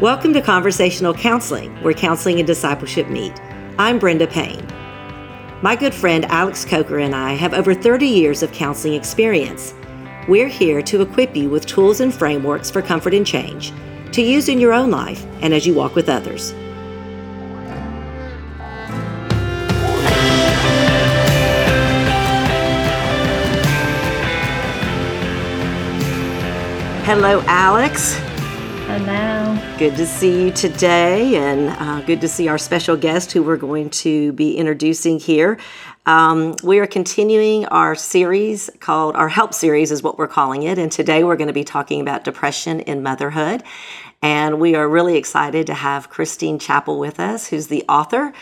Welcome to Conversational Counseling, where counseling and discipleship meet. I'm Brenda Payne. My good friend Alex Coker and I have over 30 years of counseling experience. We're here to equip you with tools and frameworks for comfort and change to use in your own life and as you walk with others. Hello, Alex. Good to see you today, and uh, good to see our special guest who we're going to be introducing here. Um, we are continuing our series called our Help series, is what we're calling it. And today we're going to be talking about depression in motherhood. And we are really excited to have Christine Chappell with us, who's the author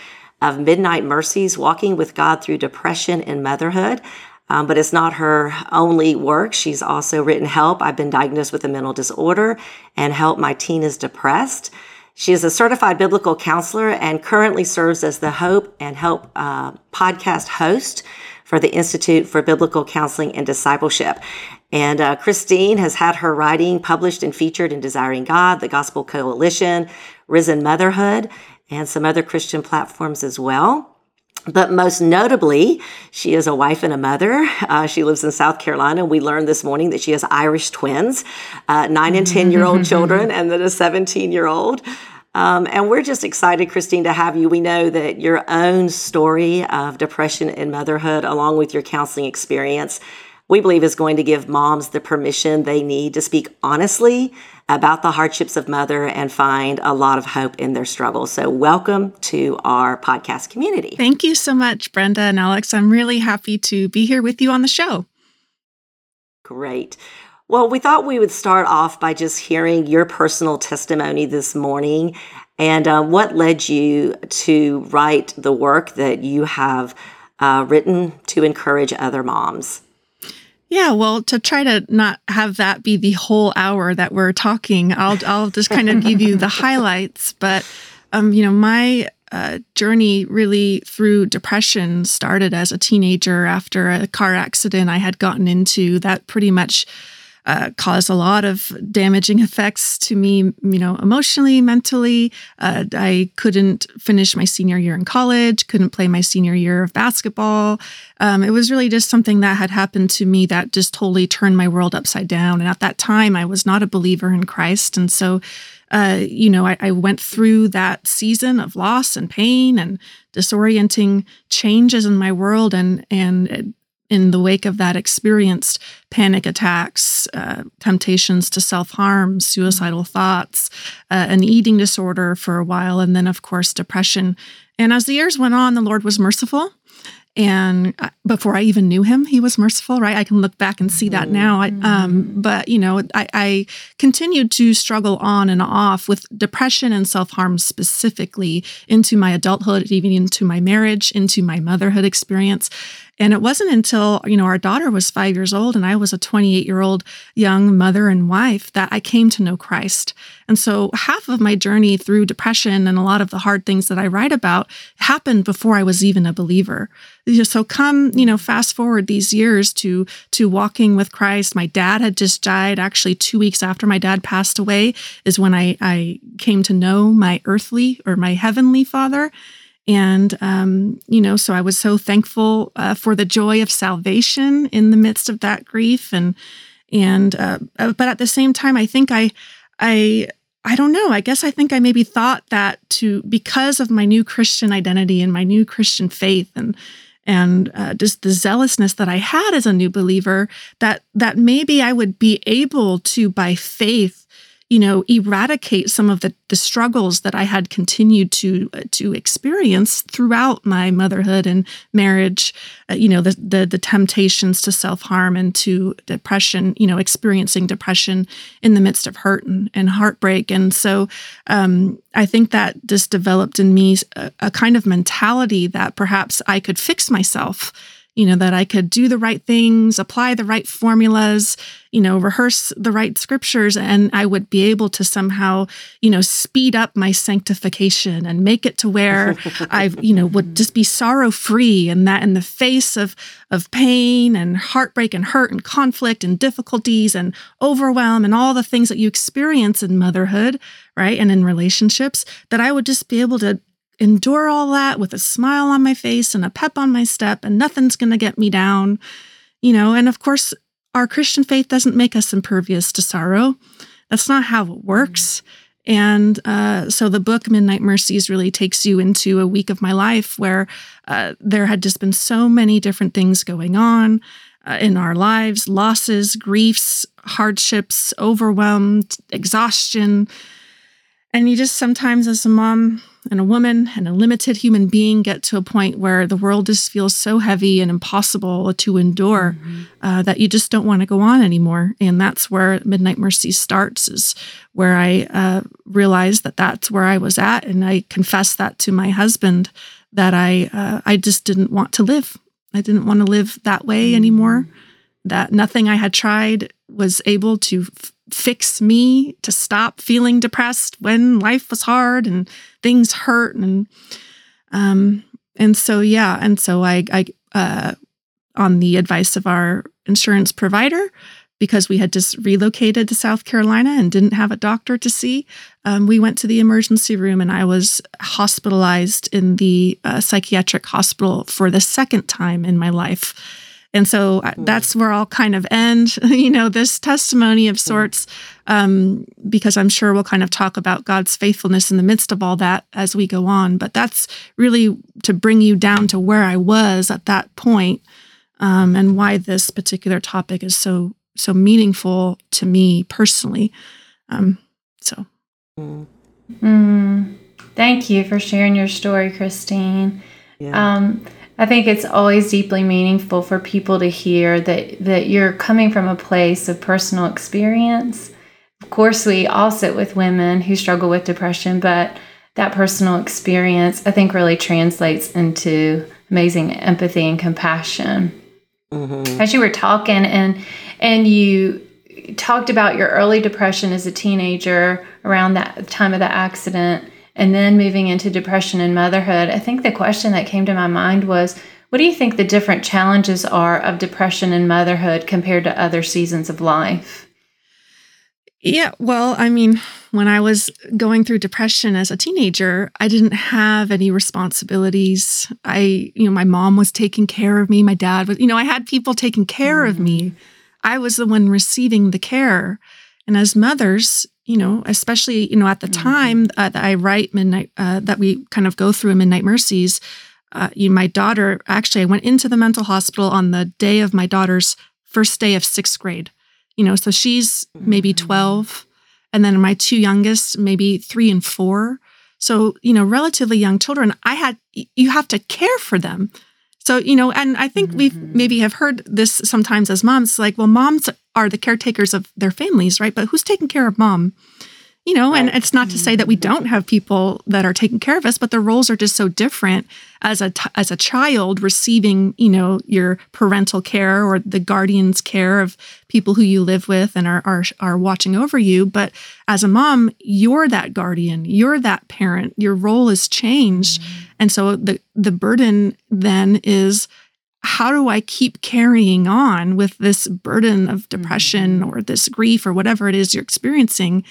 of Midnight Mercies Walking with God Through Depression in Motherhood. Um, but it's not her only work. She's also written Help. I've been diagnosed with a mental disorder and Help My Teen is Depressed. She is a certified biblical counselor and currently serves as the Hope and Help uh, podcast host for the Institute for Biblical Counseling and Discipleship. And uh, Christine has had her writing published and featured in Desiring God, the Gospel Coalition, Risen Motherhood, and some other Christian platforms as well. But most notably, she is a wife and a mother. Uh, she lives in South Carolina. We learned this morning that she has Irish twins, uh, nine and 10 year old children, and then a 17 year old. Um, and we're just excited, Christine, to have you. We know that your own story of depression and motherhood, along with your counseling experience, we believe is going to give moms the permission they need to speak honestly about the hardships of mother and find a lot of hope in their struggles. So, welcome to our podcast community. Thank you so much, Brenda and Alex. I'm really happy to be here with you on the show. Great. Well, we thought we would start off by just hearing your personal testimony this morning and uh, what led you to write the work that you have uh, written to encourage other moms. Yeah, well, to try to not have that be the whole hour that we're talking, I'll I'll just kind of give you the highlights. But um, you know, my uh, journey really through depression started as a teenager after a car accident I had gotten into that pretty much uh, caused a lot of damaging effects to me, you know, emotionally, mentally. Uh, I couldn't finish my senior year in college, couldn't play my senior year of basketball. Um, it was really just something that had happened to me that just totally turned my world upside down. And at that time, I was not a believer in Christ. And so, uh, you know, I, I, went through that season of loss and pain and disorienting changes in my world, and and in the wake of that experienced panic attacks, uh, temptations to self harm, suicidal thoughts, uh, an eating disorder for a while, and then, of course, depression. And as the years went on, the Lord was merciful. And before I even knew him, he was merciful, right? I can look back and see that now. I, um, but, you know, I, I continued to struggle on and off with depression and self harm specifically into my adulthood, even into my marriage, into my motherhood experience. And it wasn't until, you know, our daughter was five years old and I was a 28 year old young mother and wife that I came to know Christ. And so half of my journey through depression and a lot of the hard things that I write about happened before I was even a believer. So come, you know, fast forward these years to to walking with Christ. My dad had just died. Actually, two weeks after my dad passed away is when I, I came to know my earthly or my heavenly father. And, um, you know, so I was so thankful uh, for the joy of salvation in the midst of that grief. And, and, uh, uh, but at the same time, I think I, I, I don't know. I guess I think I maybe thought that to, because of my new Christian identity and my new Christian faith and, and uh, just the zealousness that I had as a new believer, that that maybe I would be able to, by faith, you know, eradicate some of the, the struggles that I had continued to to experience throughout my motherhood and marriage. Uh, you know, the, the the temptations to self harm and to depression. You know, experiencing depression in the midst of hurt and, and heartbreak. And so, um, I think that just developed in me a, a kind of mentality that perhaps I could fix myself you know, that I could do the right things, apply the right formulas, you know, rehearse the right scriptures, and I would be able to somehow, you know, speed up my sanctification and make it to where I, you know, would just be sorrow free and that in the face of of pain and heartbreak and hurt and conflict and difficulties and overwhelm and all the things that you experience in motherhood, right? And in relationships, that I would just be able to endure all that with a smile on my face and a pep on my step, and nothing's going to get me down, you know. And of course, our Christian faith doesn't make us impervious to sorrow. That's not how it works. And uh, so the book Midnight Mercies really takes you into a week of my life where uh, there had just been so many different things going on uh, in our lives losses, griefs, hardships, overwhelmed, exhaustion. And you just sometimes, as a mom, and a woman and a limited human being get to a point where the world just feels so heavy and impossible to endure mm-hmm. uh, that you just don't want to go on anymore. And that's where Midnight Mercy starts, is where I uh, realized that that's where I was at, and I confessed that to my husband that I uh, I just didn't want to live. I didn't want to live that way mm-hmm. anymore. That nothing I had tried was able to f- fix me to stop feeling depressed when life was hard and things hurt and um and so yeah and so I I uh on the advice of our insurance provider because we had just relocated to South Carolina and didn't have a doctor to see, um, we went to the emergency room and I was hospitalized in the uh, psychiatric hospital for the second time in my life. And so mm. that's where I'll kind of end, you know, this testimony of hmm. sorts, um, because I'm sure we'll kind of talk about God's faithfulness in the midst of all that as we go on. But that's really to bring you down to where I was at that point, um, and why this particular topic is so so meaningful to me personally. Um, so, mm. thank you for sharing your story, Christine. Yeah. Um, I think it's always deeply meaningful for people to hear that that you're coming from a place of personal experience. Of course, we all sit with women who struggle with depression, but that personal experience I think really translates into amazing empathy and compassion. Mm-hmm. As you were talking and and you talked about your early depression as a teenager around that time of the accident and then moving into depression and motherhood, I think the question that came to my mind was what do you think the different challenges are of depression and motherhood compared to other seasons of life? Yeah, well, I mean, when I was going through depression as a teenager, I didn't have any responsibilities. I, you know, my mom was taking care of me, my dad was, you know, I had people taking care mm. of me. Mm-hmm. I was the one receiving the care. And as mothers, you know, especially you know at the mm-hmm. time uh, that I write midnight uh, that we kind of go through Midnight Mercies. Uh, you know, my daughter actually, I went into the mental hospital on the day of my daughter's first day of sixth grade. You know, so she's maybe mm-hmm. twelve, and then my two youngest maybe three and four. So you know, relatively young children. I had you have to care for them. So, you know, and I think mm-hmm. we maybe have heard this sometimes as moms like, well, moms are the caretakers of their families, right? But who's taking care of mom? You know, right. and it's not to say that we mm-hmm. don't have people that are taking care of us, but the roles are just so different as a t- as a child receiving, you know, your parental care or the guardian's care of people who you live with and are are are watching over you, but as a mom, you're that guardian, you're that parent. Your role is changed. Mm-hmm. And so the the burden then is how do I keep carrying on with this burden of depression mm-hmm. or this grief or whatever it is you're experiencing?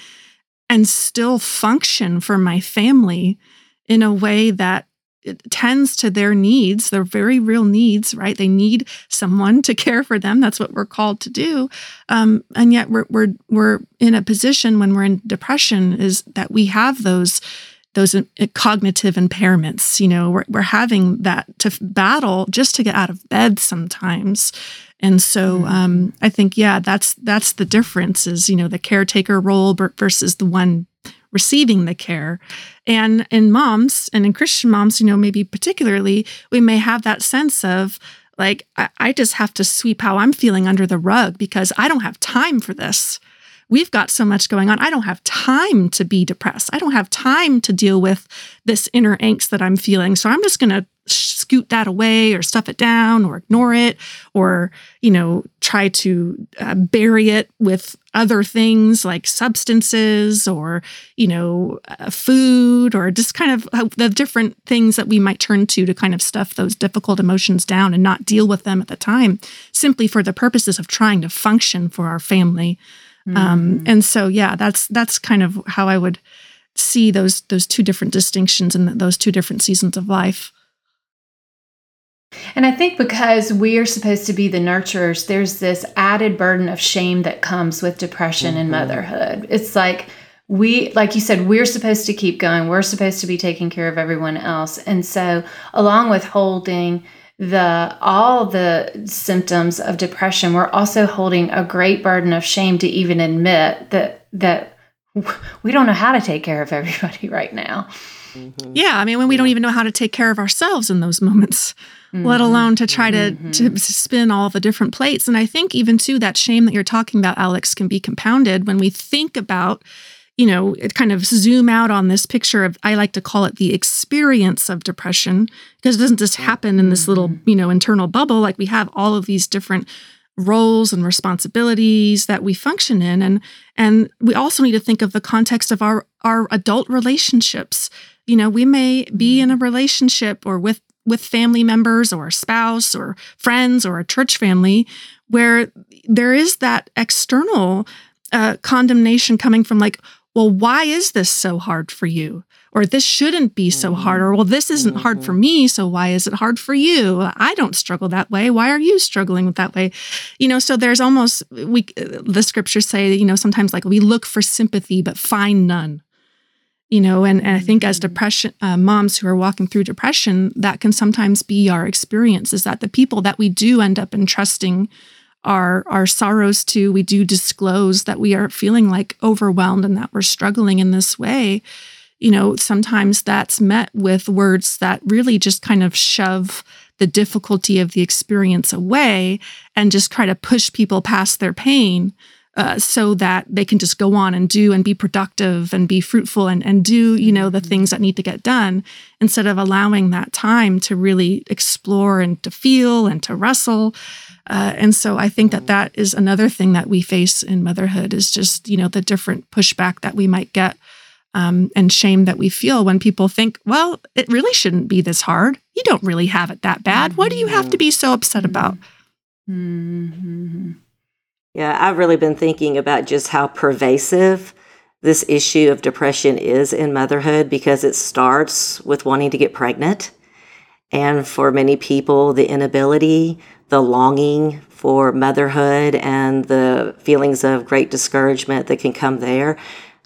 And still function for my family in a way that tends to their needs, their very real needs, right? They need someone to care for them. That's what we're called to do. Um, and yet we're, we're, we're in a position when we're in depression is that we have those those uh, cognitive impairments you know we're, we're having that to battle just to get out of bed sometimes and so mm-hmm. um, I think, yeah, that's that's the difference is, you know, the caretaker role versus the one receiving the care. And in moms and in Christian moms, you know, maybe particularly, we may have that sense of like, I, I just have to sweep how I'm feeling under the rug because I don't have time for this we've got so much going on. I don't have time to be depressed. I don't have time to deal with this inner angst that I'm feeling. So I'm just going to scoot that away or stuff it down or ignore it or, you know, try to uh, bury it with other things like substances or, you know, uh, food or just kind of uh, the different things that we might turn to to kind of stuff those difficult emotions down and not deal with them at the time simply for the purposes of trying to function for our family. Mm-hmm. Um, and so, yeah, that's that's kind of how I would see those those two different distinctions and those two different seasons of life. And I think because we are supposed to be the nurturers, there's this added burden of shame that comes with depression mm-hmm. and motherhood. It's like we like you said we're supposed to keep going. We're supposed to be taking care of everyone else. And so along with holding the all the symptoms of depression, we're also holding a great burden of shame to even admit that that we don't know how to take care of everybody right now. Mm-hmm. Yeah, I mean, when we don't even know how to take care of ourselves in those moments, mm-hmm. let alone to try to, mm-hmm. to spin all the different plates. And I think even too that shame that you're talking about, Alex, can be compounded when we think about, you know, it kind of zoom out on this picture of I like to call it the experience of depression because it doesn't just happen in this little, mm-hmm. you know, internal bubble. Like we have all of these different roles and responsibilities that we function in and and we also need to think of the context of our our adult relationships you know we may be in a relationship or with with family members or a spouse or friends or a church family where there is that external uh, condemnation coming from like well why is this so hard for you? Or this shouldn't be so hard or well this isn't hard for mm-hmm. me so why is it hard for you? I don't struggle that way. Why are you struggling with that way? You know so there's almost we the scriptures say you know sometimes like we look for sympathy but find none you know and, and i think as depression uh, moms who are walking through depression that can sometimes be our experience is that the people that we do end up entrusting our our sorrows to we do disclose that we are feeling like overwhelmed and that we're struggling in this way. You know, sometimes that's met with words that really just kind of shove the difficulty of the experience away and just try to push people past their pain uh, so that they can just go on and do and be productive and be fruitful and, and do, you know, the things that need to get done instead of allowing that time to really explore and to feel and to wrestle. Uh, and so I think that that is another thing that we face in motherhood is just, you know, the different pushback that we might get um, and shame that we feel when people think, well, it really shouldn't be this hard. You don't really have it that bad. What do you have to be so upset about? Mm-hmm. Yeah, I've really been thinking about just how pervasive this issue of depression is in motherhood because it starts with wanting to get pregnant. And for many people, the inability, the longing for motherhood, and the feelings of great discouragement that can come there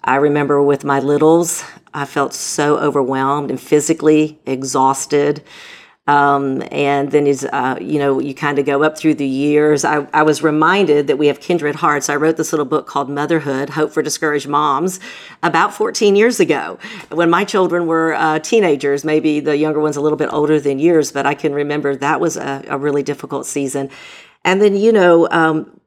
I remember with my littles, I felt so overwhelmed and physically exhausted. Um, and then as uh, you know, you kind of go up through the years. I, I, was reminded that we have kindred hearts. I wrote this little book called Motherhood: Hope for Discouraged Moms about 14 years ago, when my children were uh, teenagers. Maybe the younger ones a little bit older than yours, but I can remember that was a, a really difficult season. And then you know, um,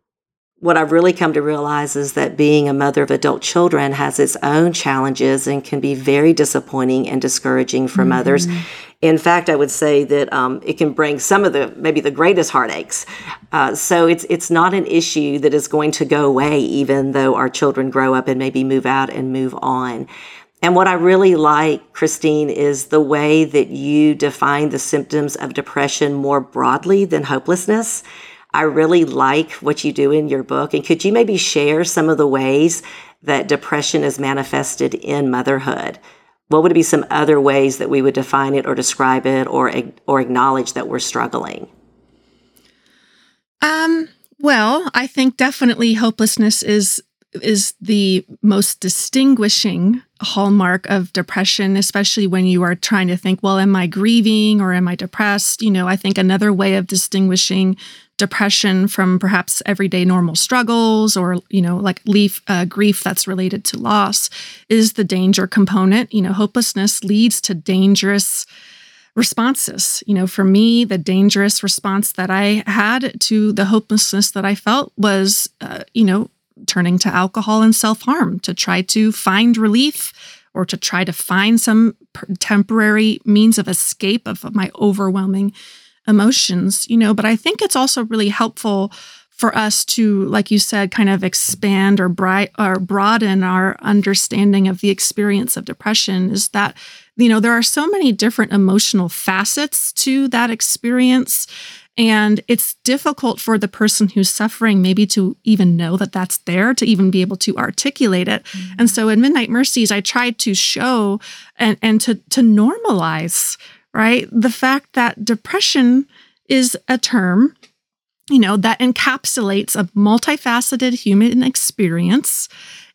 what I've really come to realize is that being a mother of adult children has its own challenges and can be very disappointing and discouraging for mm-hmm. mothers. In fact, I would say that um, it can bring some of the maybe the greatest heartaches. Uh, so it's it's not an issue that is going to go away, even though our children grow up and maybe move out and move on. And what I really like, Christine, is the way that you define the symptoms of depression more broadly than hopelessness. I really like what you do in your book. And could you maybe share some of the ways that depression is manifested in motherhood? What would be some other ways that we would define it or describe it or or acknowledge that we're struggling? Um, well, I think definitely hopelessness is is the most distinguishing hallmark of depression, especially when you are trying to think, well, am I grieving or am I depressed? You know, I think another way of distinguishing depression from perhaps everyday normal struggles or you know like leaf, uh, grief that's related to loss is the danger component. You know hopelessness leads to dangerous responses. You know for me the dangerous response that i had to the hopelessness that i felt was uh, you know turning to alcohol and self-harm to try to find relief or to try to find some temporary means of escape of my overwhelming emotions, you know, but I think it's also really helpful for us to, like you said, kind of expand or, bright, or broaden our understanding of the experience of depression is that, you know, there are so many different emotional facets to that experience. And it's difficult for the person who's suffering maybe to even know that that's there, to even be able to articulate it. Mm-hmm. And so in Midnight Mercies, I tried to show and, and to, to normalize, right, the fact that depression is a term you know, that encapsulates a multifaceted human experience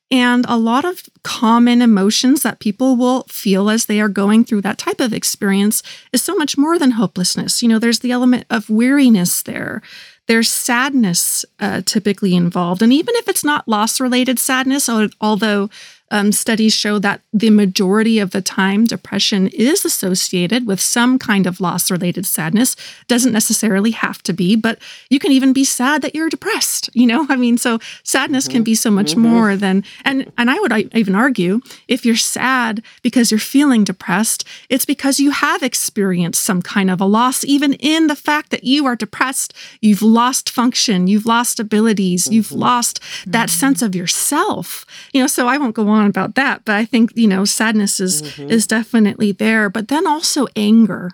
and a lot of common emotions that people will feel as they are going through that type of experience is so much more than hopelessness. You know, there's the element of weariness there. There's sadness uh, typically involved. And even if it's not loss related sadness, although um, studies show that the majority of the time depression is associated with some kind of loss related sadness. Doesn't necessarily have to be, but you can even be sad that you're depressed. You know, I mean, so sadness mm-hmm. can be so much mm-hmm. more than, and, and I would even argue if you're sad because you're feeling depressed, it's because you have experienced some kind of a loss, even in the fact that you are depressed. You've lost function, you've lost abilities, mm-hmm. you've lost that mm-hmm. sense of yourself. You know, so I won't go on on about that, but I think, you know, sadness is mm-hmm. is definitely there, but then also anger.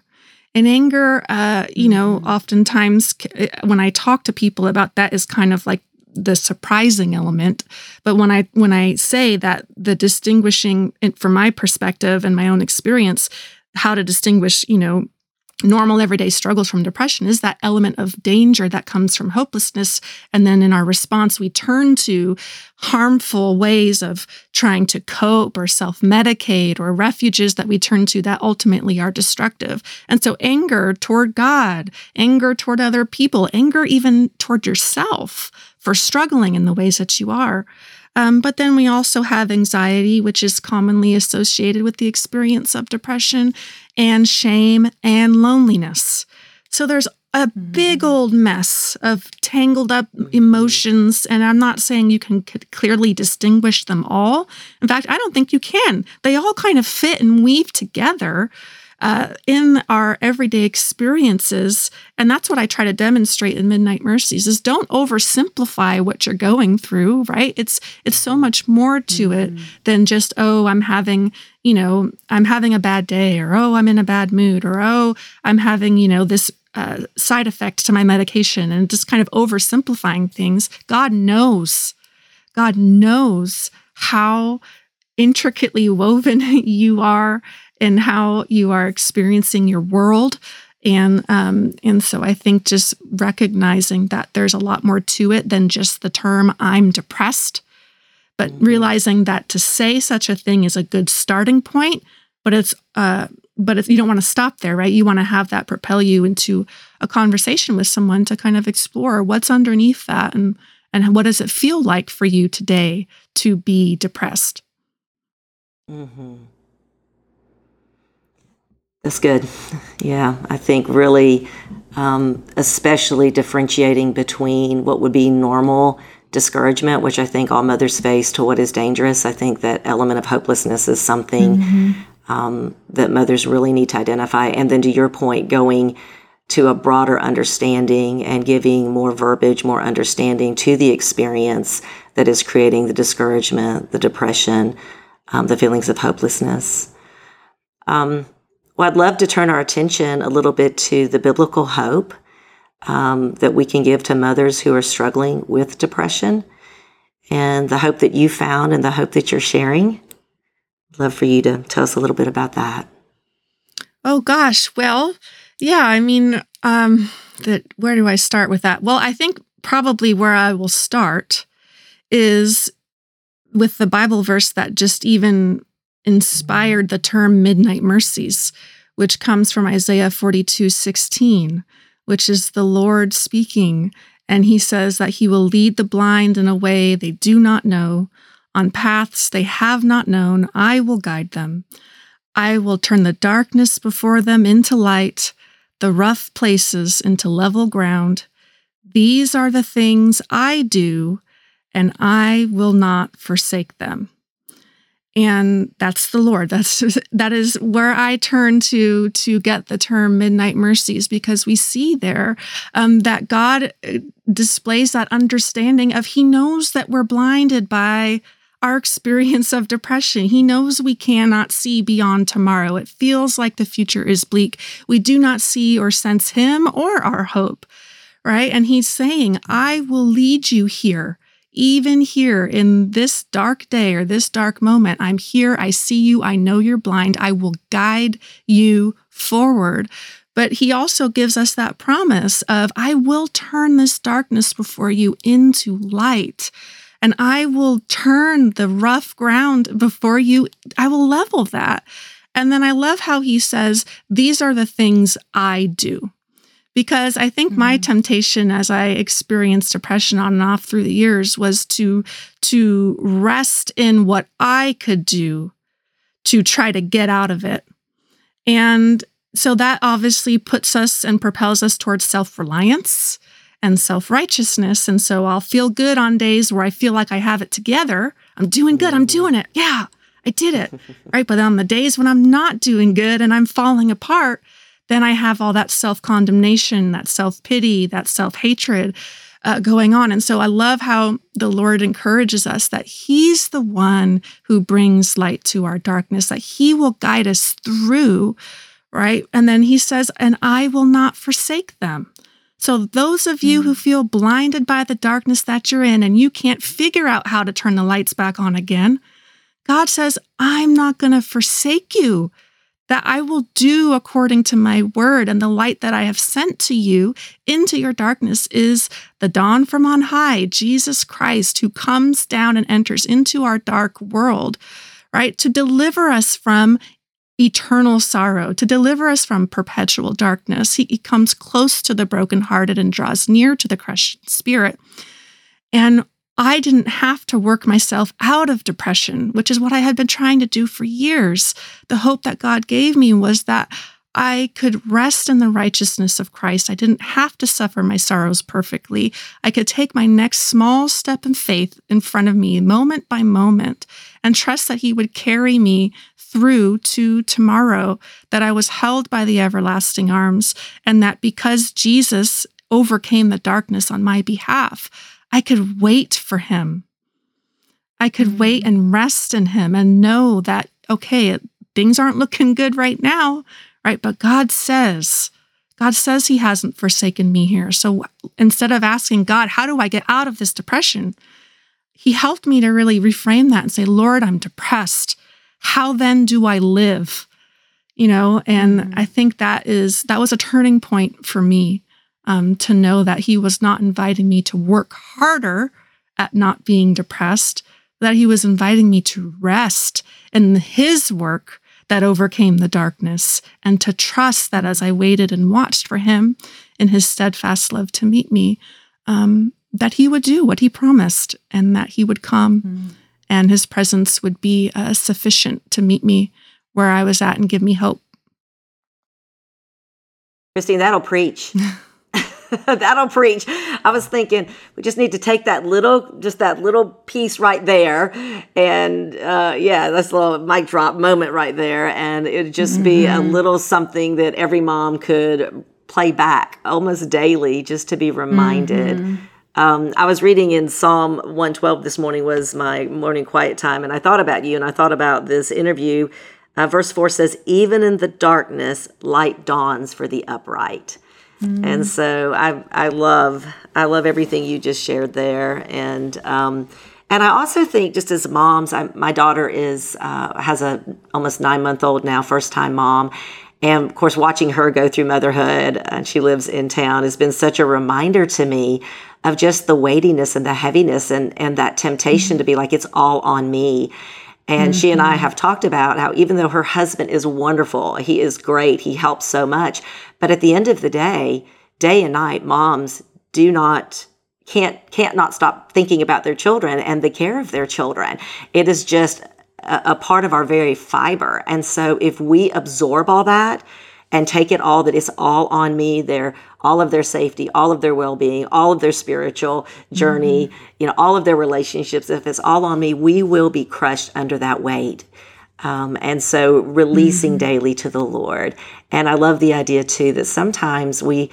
And anger, uh, you know, mm-hmm. oftentimes eh, when I talk to people about that is kind of like the surprising element but when i when i say that the distinguishing from my perspective and my own experience how to distinguish you know normal everyday struggles from depression is that element of danger that comes from hopelessness. And then in our response, we turn to harmful ways of trying to cope or self medicate or refuges that we turn to that ultimately are destructive. And so, anger toward God, anger toward other people, anger even toward yourself for struggling in the ways that you are. Um, but then we also have anxiety, which is commonly associated with the experience of depression, and shame and loneliness. So there's a big mm-hmm. old mess of tangled up mm-hmm. emotions. And I'm not saying you can clearly distinguish them all. In fact, I don't think you can. They all kind of fit and weave together uh, in our everyday experiences and that's what i try to demonstrate in midnight mercies is don't oversimplify what you're going through right it's it's so much more to mm-hmm. it than just oh i'm having you know i'm having a bad day or oh i'm in a bad mood or oh i'm having you know this uh, side effect to my medication and just kind of oversimplifying things god knows god knows how intricately woven you are and how you are experiencing your world. And um, and so I think just recognizing that there's a lot more to it than just the term "I'm depressed," but mm-hmm. realizing that to say such a thing is a good starting point, but it's uh, but it's, you don't want to stop there, right? You want to have that propel you into a conversation with someone to kind of explore what's underneath that and and what does it feel like for you today to be depressed. Mm-hmm. That's good. Yeah, I think really, um, especially differentiating between what would be normal discouragement, which I think all mothers face, to what is dangerous. I think that element of hopelessness is something mm-hmm. um, that mothers really need to identify. And then to your point, going to a broader understanding and giving more verbiage, more understanding to the experience that is creating the discouragement, the depression, um, the feelings of hopelessness. Um, well, I'd love to turn our attention a little bit to the biblical hope um, that we can give to mothers who are struggling with depression and the hope that you found and the hope that you're sharing. I'd love for you to tell us a little bit about that. Oh, gosh. Well, yeah, I mean, um, that where do I start with that? Well, I think probably where I will start is with the Bible verse that just even inspired the term midnight mercies, which comes from Isaiah 42 16, which is the Lord speaking. And he says that he will lead the blind in a way they do not know, on paths they have not known. I will guide them. I will turn the darkness before them into light, the rough places into level ground. These are the things I do, and I will not forsake them. And that's the lord that's that is where i turn to to get the term midnight mercies because we see there um, that god uh, displays that understanding of he knows that we're blinded by our experience of depression. He knows we cannot see beyond tomorrow. It feels like the future is bleak. We do not see or sense Him or our hope, right? And He's saying, I will lead you here even here in this dark day or this dark moment, I'm here. I see you. I know you're blind. I will guide you forward. But he also gives us that promise of, I will turn this darkness before you into light. And I will turn the rough ground before you. I will level that. And then I love how he says, These are the things I do because I think mm-hmm. my temptation as I experienced depression on and off through the years was to to rest in what I could do to try to get out of it. And so that obviously puts us and propels us towards self-reliance and self-righteousness and so I'll feel good on days where I feel like I have it together. I'm doing good. I'm doing it. Yeah. I did it. right? But on the days when I'm not doing good and I'm falling apart, then I have all that self condemnation, that self pity, that self hatred uh, going on. And so I love how the Lord encourages us that He's the one who brings light to our darkness, that He will guide us through, right? And then He says, and I will not forsake them. So, those of you who mm. feel blinded by the darkness that you're in and you can't figure out how to turn the lights back on again, God says, I'm not going to forsake you that I will do according to my word, and the light that I have sent to you into your darkness is the dawn from on high, Jesus Christ, who comes down and enters into our dark world, right? To deliver us from eternal sorrow, to deliver us from perpetual darkness. He, he comes close to the brokenhearted and draws near to the crushed spirit. And I didn't have to work myself out of depression, which is what I had been trying to do for years. The hope that God gave me was that I could rest in the righteousness of Christ. I didn't have to suffer my sorrows perfectly. I could take my next small step in faith in front of me, moment by moment, and trust that He would carry me through to tomorrow, that I was held by the everlasting arms, and that because Jesus overcame the darkness on my behalf, I could wait for him. I could mm-hmm. wait and rest in him and know that, okay, things aren't looking good right now, right? But God says, God says he hasn't forsaken me here. So instead of asking God, how do I get out of this depression? He helped me to really reframe that and say, Lord, I'm depressed. How then do I live? You know, and mm-hmm. I think that is that was a turning point for me um, to know that he was not inviting me to work harder at not being depressed, that he was inviting me to rest in his work that overcame the darkness and to trust that as I waited and watched for him in his steadfast love to meet me, um, that he would do what he promised and that he would come mm. and his presence would be uh, sufficient to meet me where I was at and give me hope. Christine, that'll preach. That'll preach. I was thinking we just need to take that little, just that little piece right there, and uh, yeah, that's a little mic drop moment right there, and it'd just mm-hmm. be a mm-hmm. little something that every mom could play back almost daily, just to be reminded. Mm-hmm. Um, I was reading in Psalm 112 this morning was my morning quiet time, and I thought about you, and I thought about this interview. Uh, verse 4 says, Even in the darkness, light dawns for the upright. Mm. And so I I love I love everything you just shared there, and um, and I also think just as moms, I, my daughter is uh, has a almost nine month old now, first time mom. And of course, watching her go through motherhood, and she lives in town, has been such a reminder to me of just the weightiness and the heaviness and, and that temptation mm-hmm. to be like, it's all on me. And mm-hmm. she and I mm-hmm. have talked about how even though her husband is wonderful, he is great, he helps so much, but at the end of the day, day and night, moms do not can't can't not stop thinking about their children and the care of their children. It is just a, a part of our very fiber. And so if we absorb all that and take it all that it's all on me their all of their safety all of their well-being all of their spiritual journey mm-hmm. you know all of their relationships if it's all on me we will be crushed under that weight um, and so releasing mm-hmm. daily to the lord and i love the idea too that sometimes we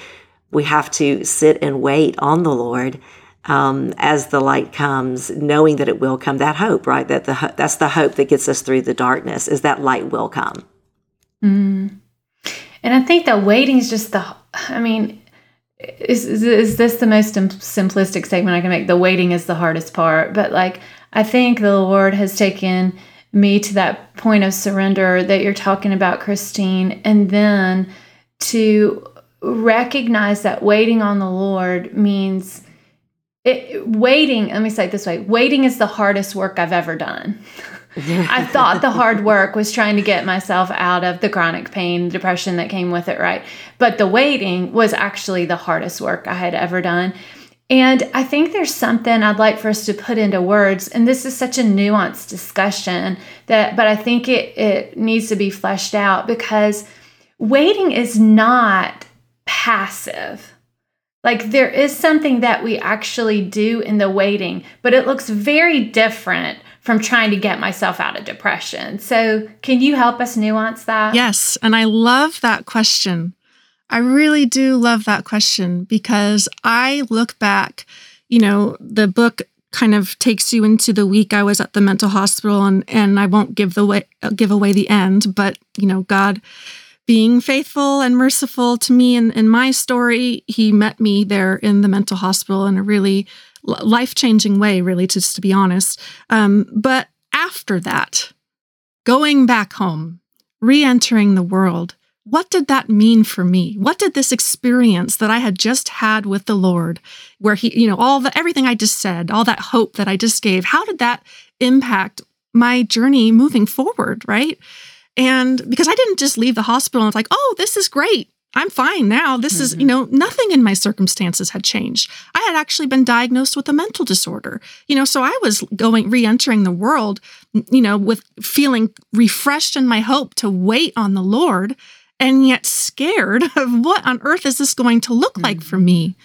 we have to sit and wait on the lord um, as the light comes, knowing that it will come. That hope, right? That the that's the hope that gets us through the darkness. Is that light will come. Mm. And I think that waiting is just the. I mean, is, is is this the most simplistic statement I can make? The waiting is the hardest part, but like I think the Lord has taken me to that point of surrender that you're talking about, Christine, and then to recognize that waiting on the Lord means it, waiting, let me say it this way waiting is the hardest work I've ever done. I thought the hard work was trying to get myself out of the chronic pain, depression that came with it, right? But the waiting was actually the hardest work I had ever done. And I think there's something I'd like for us to put into words. And this is such a nuanced discussion that, but I think it, it needs to be fleshed out because waiting is not passive. Like there is something that we actually do in the waiting, but it looks very different from trying to get myself out of depression. So, can you help us nuance that? Yes. And I love that question. I really do love that question because I look back, you know, the book kind of takes you into the week I was at the mental hospital and and I won't give the way give away the end, but you know, God being faithful and merciful to me in, in my story. He met me there in the mental hospital in a really life changing way, really, just to be honest. Um, but after that, going back home, re entering the world, what did that mean for me? What did this experience that I had just had with the Lord, where He, you know, all the everything I just said, all that hope that I just gave, how did that impact my journey moving forward, right? And because I didn't just leave the hospital and it's like, oh, this is great. I'm fine now. This mm-hmm. is, you mm-hmm. know, nothing in my circumstances had changed. I had actually been diagnosed with a mental disorder, you know, so I was going, re entering the world, you know, with feeling refreshed in my hope to wait on the Lord and yet scared of what on earth is this going to look mm-hmm. like for me.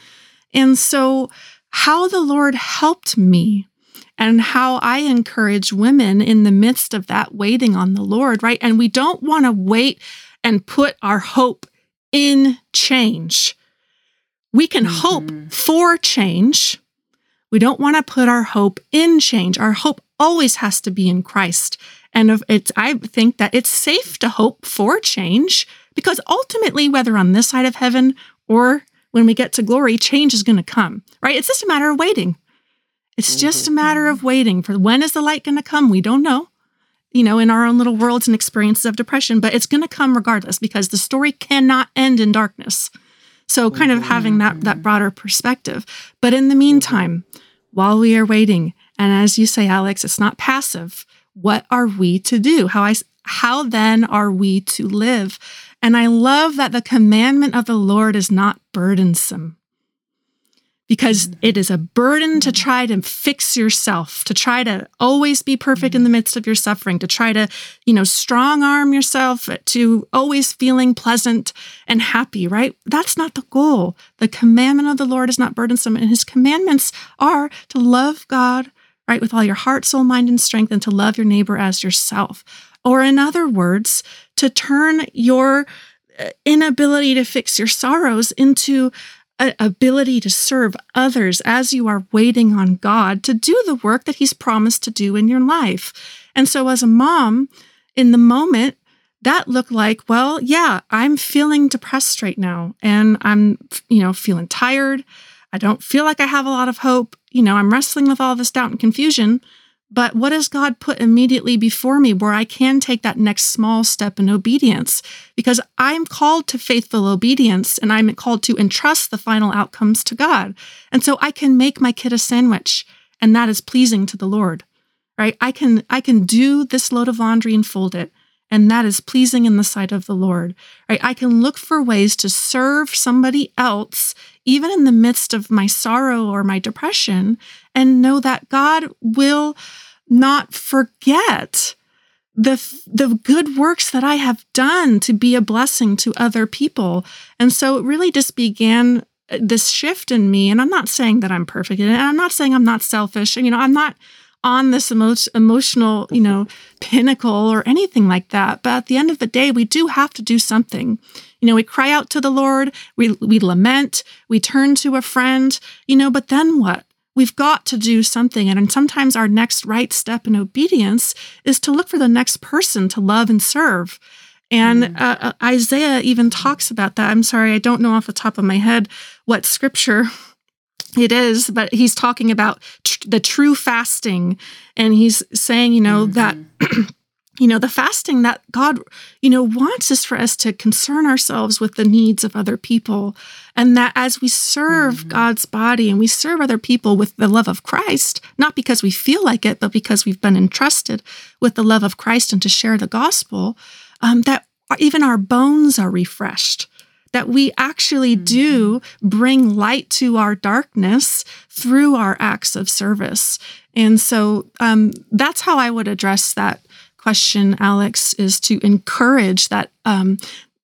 And so, how the Lord helped me and how I encourage women in the midst of that waiting on the Lord, right? And we don't want to wait and put our hope in change. We can mm-hmm. hope for change. We don't want to put our hope in change. Our hope always has to be in Christ. And it's, I think that it's safe to hope for change because ultimately, whether on this side of heaven or when we get to glory, change is going to come, right? It's just a matter of waiting. It's mm-hmm. just a matter of waiting for when is the light going to come? We don't know, you know, in our own little worlds and experiences of depression, but it's going to come regardless because the story cannot end in darkness. So, kind of having that that mm-hmm. broader perspective. But in the meantime, while we are waiting, and as you say, Alex, it's not passive. What are we to do? How I how then are we to live? And I love that the commandment of the Lord is not burdensome because mm-hmm. it is a burden to try to fix yourself, to try to always be perfect in the midst of your suffering, to try to, you know, strong arm yourself to always feeling pleasant and happy, right? That's not the goal. The commandment of the Lord is not burdensome, and his commandments are to love God, right, with all your heart, soul, mind, and strength, and to love your neighbor as yourself. Or, in other words, to turn your uh, inability to fix your sorrows into ability to serve others as you are waiting on God to do the work that He's promised to do in your life. And so, as a mom, in the moment, that looked like, well, yeah, I'm feeling depressed right now and I'm, you know, feeling tired. I don't feel like I have a lot of hope. You know, I'm wrestling with all this doubt and confusion. But what does God put immediately before me where I can take that next small step in obedience? Because I'm called to faithful obedience and I'm called to entrust the final outcomes to God. And so I can make my kid a sandwich and that is pleasing to the Lord. Right? I can I can do this load of laundry and fold it and that is pleasing in the sight of the Lord. Right? I can look for ways to serve somebody else even in the midst of my sorrow or my depression and know that God will not forget the the good works that I have done to be a blessing to other people. And so it really just began uh, this shift in me. And I'm not saying that I'm perfect, and I'm not saying I'm not selfish. And you know, I'm not on this emo- emotional, you know, pinnacle or anything like that. But at the end of the day, we do have to do something. You know, we cry out to the Lord, we we lament, we turn to a friend, you know, but then what? We've got to do something. And sometimes our next right step in obedience is to look for the next person to love and serve. And mm. uh, uh, Isaiah even talks about that. I'm sorry, I don't know off the top of my head what scripture it is, but he's talking about tr- the true fasting. And he's saying, you know, mm-hmm. that you know the fasting that god you know wants is for us to concern ourselves with the needs of other people and that as we serve mm-hmm. god's body and we serve other people with the love of christ not because we feel like it but because we've been entrusted with the love of christ and to share the gospel um, that even our bones are refreshed that we actually mm-hmm. do bring light to our darkness through our acts of service and so um, that's how i would address that question, Alex, is to encourage that um,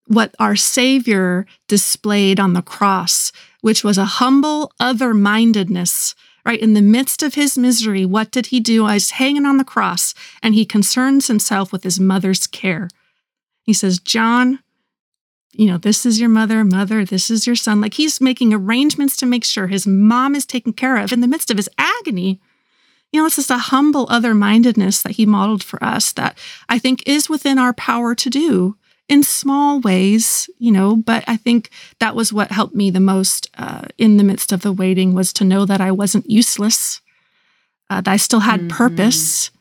what our Savior displayed on the cross, which was a humble other mindedness. Right in the midst of his misery, what did he do? He's hanging on the cross and he concerns himself with his mother's care. He says, John, you know, this is your mother, mother, this is your son. Like he's making arrangements to make sure his mom is taken care of in the midst of his agony you know, it's just a humble other mindedness that he modeled for us that I think is within our power to do in small ways, you know, but I think that was what helped me the most uh, in the midst of the waiting was to know that I wasn't useless, uh, that I still had mm-hmm. purpose.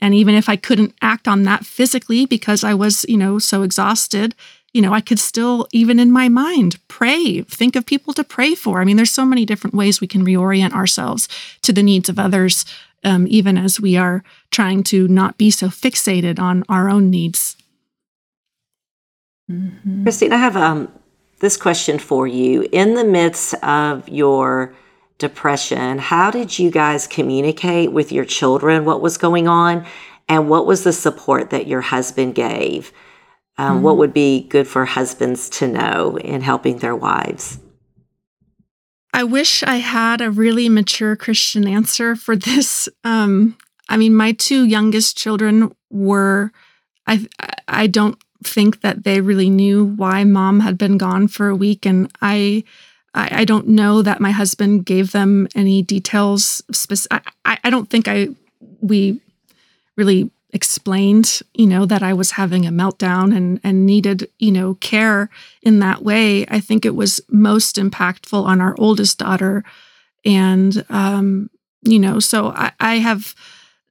And even if I couldn't act on that physically because I was, you know, so exhausted, you know, I could still, even in my mind, pray, think of people to pray for. I mean, there's so many different ways we can reorient ourselves to the needs of others, um, even as we are trying to not be so fixated on our own needs. Mm-hmm. Christine, I have um, this question for you. In the midst of your depression, how did you guys communicate with your children what was going on? And what was the support that your husband gave? Um, mm-hmm. What would be good for husbands to know in helping their wives? I wish I had a really mature Christian answer for this. Um, I mean, my two youngest children were, I, I don't think that they really knew why mom had been gone for a week, and I, I, I don't know that my husband gave them any details. Spec- I, I don't think I we really explained, you know, that I was having a meltdown and and needed, you know, care in that way, I think it was most impactful on our oldest daughter. And um, you know, so I, I have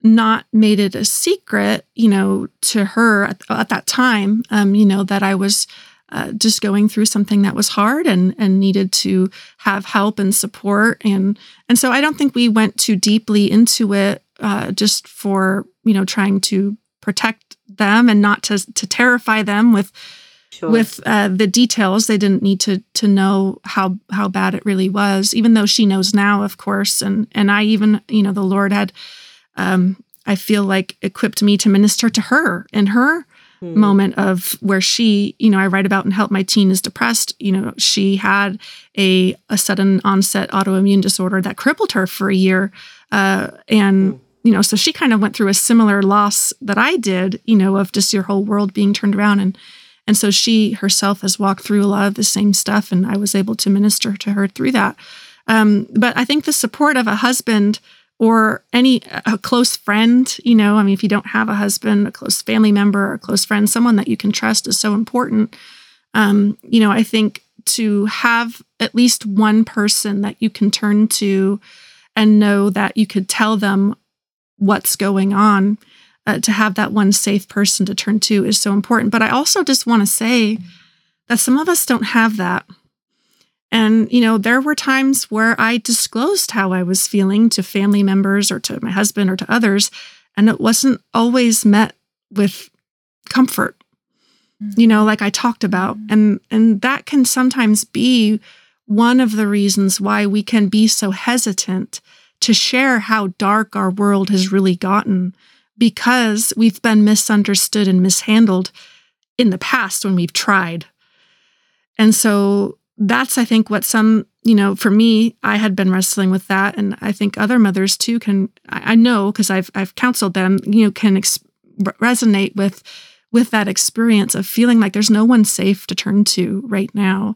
not made it a secret, you know, to her at, at that time, um, you know, that I was uh, just going through something that was hard and and needed to have help and support and and so I don't think we went too deeply into it uh, just for you know trying to protect them and not to to terrify them with sure. with uh, the details. They didn't need to to know how how bad it really was, even though she knows now, of course. And and I even you know the Lord had um, I feel like equipped me to minister to her in her hmm. moment of where she, you know, I write about and help my teen is depressed. You know, she had a a sudden onset autoimmune disorder that crippled her for a year, uh, and hmm you know, so she kind of went through a similar loss that I did, you know, of just your whole world being turned around. And and so she herself has walked through a lot of the same stuff, and I was able to minister to her through that. Um, but I think the support of a husband or any a close friend, you know, I mean, if you don't have a husband, a close family member, or a close friend, someone that you can trust is so important. Um, you know, I think to have at least one person that you can turn to and know that you could tell them what's going on, uh, to have that one safe person to turn to is so important. But I also just want to say that some of us don't have that. And, you know, there were times where I disclosed how I was feeling to family members or to my husband or to others, and it wasn't always met with comfort. You know, like I talked about. Mm-hmm. And and that can sometimes be one of the reasons why we can be so hesitant to share how dark our world has really gotten because we've been misunderstood and mishandled in the past when we've tried. And so that's, I think, what some, you know, for me, I had been wrestling with that. And I think other mothers too can, I, know because I've, I've counseled them, you know, can ex- resonate with, with that experience of feeling like there's no one safe to turn to right now.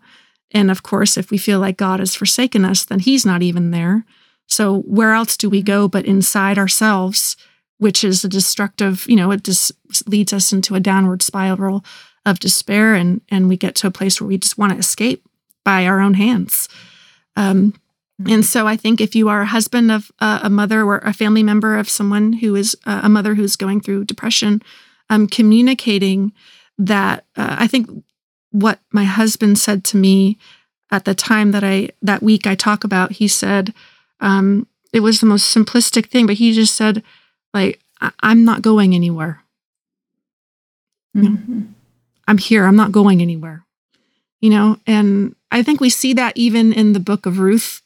And of course, if we feel like God has forsaken us, then He's not even there. So where else do we go but inside ourselves, which is a destructive, you know, it just leads us into a downward spiral of despair and and we get to a place where we just want to escape by our own hands. Um, and so I think if you are a husband of uh, a mother or a family member of someone who is uh, a mother who's going through depression, um, communicating that uh, I think what my husband said to me at the time that I that week I talk about, he said um, it was the most simplistic thing, but he just said like I- am not going anywhere. Mm-hmm. I'm here. I'm not going anywhere. You know, and I think we see that even in the book of Ruth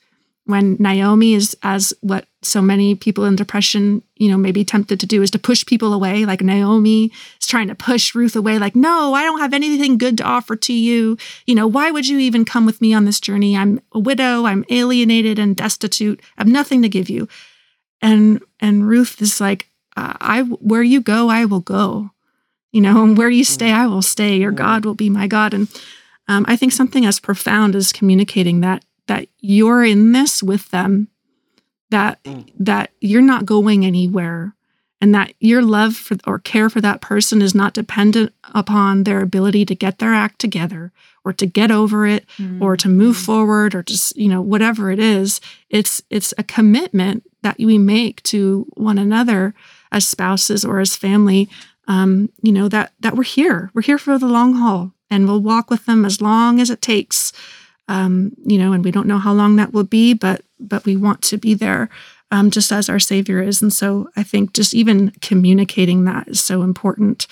when Naomi is as what so many people in depression, you know, maybe tempted to do is to push people away. Like Naomi is trying to push Ruth away, like, no, I don't have anything good to offer to you. You know, why would you even come with me on this journey? I'm a widow, I'm alienated and destitute, I have nothing to give you. And and Ruth is like, uh, I where you go, I will go you know, and where you mm. stay, I will stay. Your mm. God will be my God. And um, I think something as profound as communicating that that you're in this with them, that mm. that you're not going anywhere, and that your love for or care for that person is not dependent upon their ability to get their act together or to get over it mm. or to move mm. forward or just you know whatever it is. It's it's a commitment that we make to one another as spouses or as family um, you know that that we're here we're here for the long haul and we'll walk with them as long as it takes um, you know and we don't know how long that will be but but we want to be there um, just as our savior is. And so i think just even communicating that is so important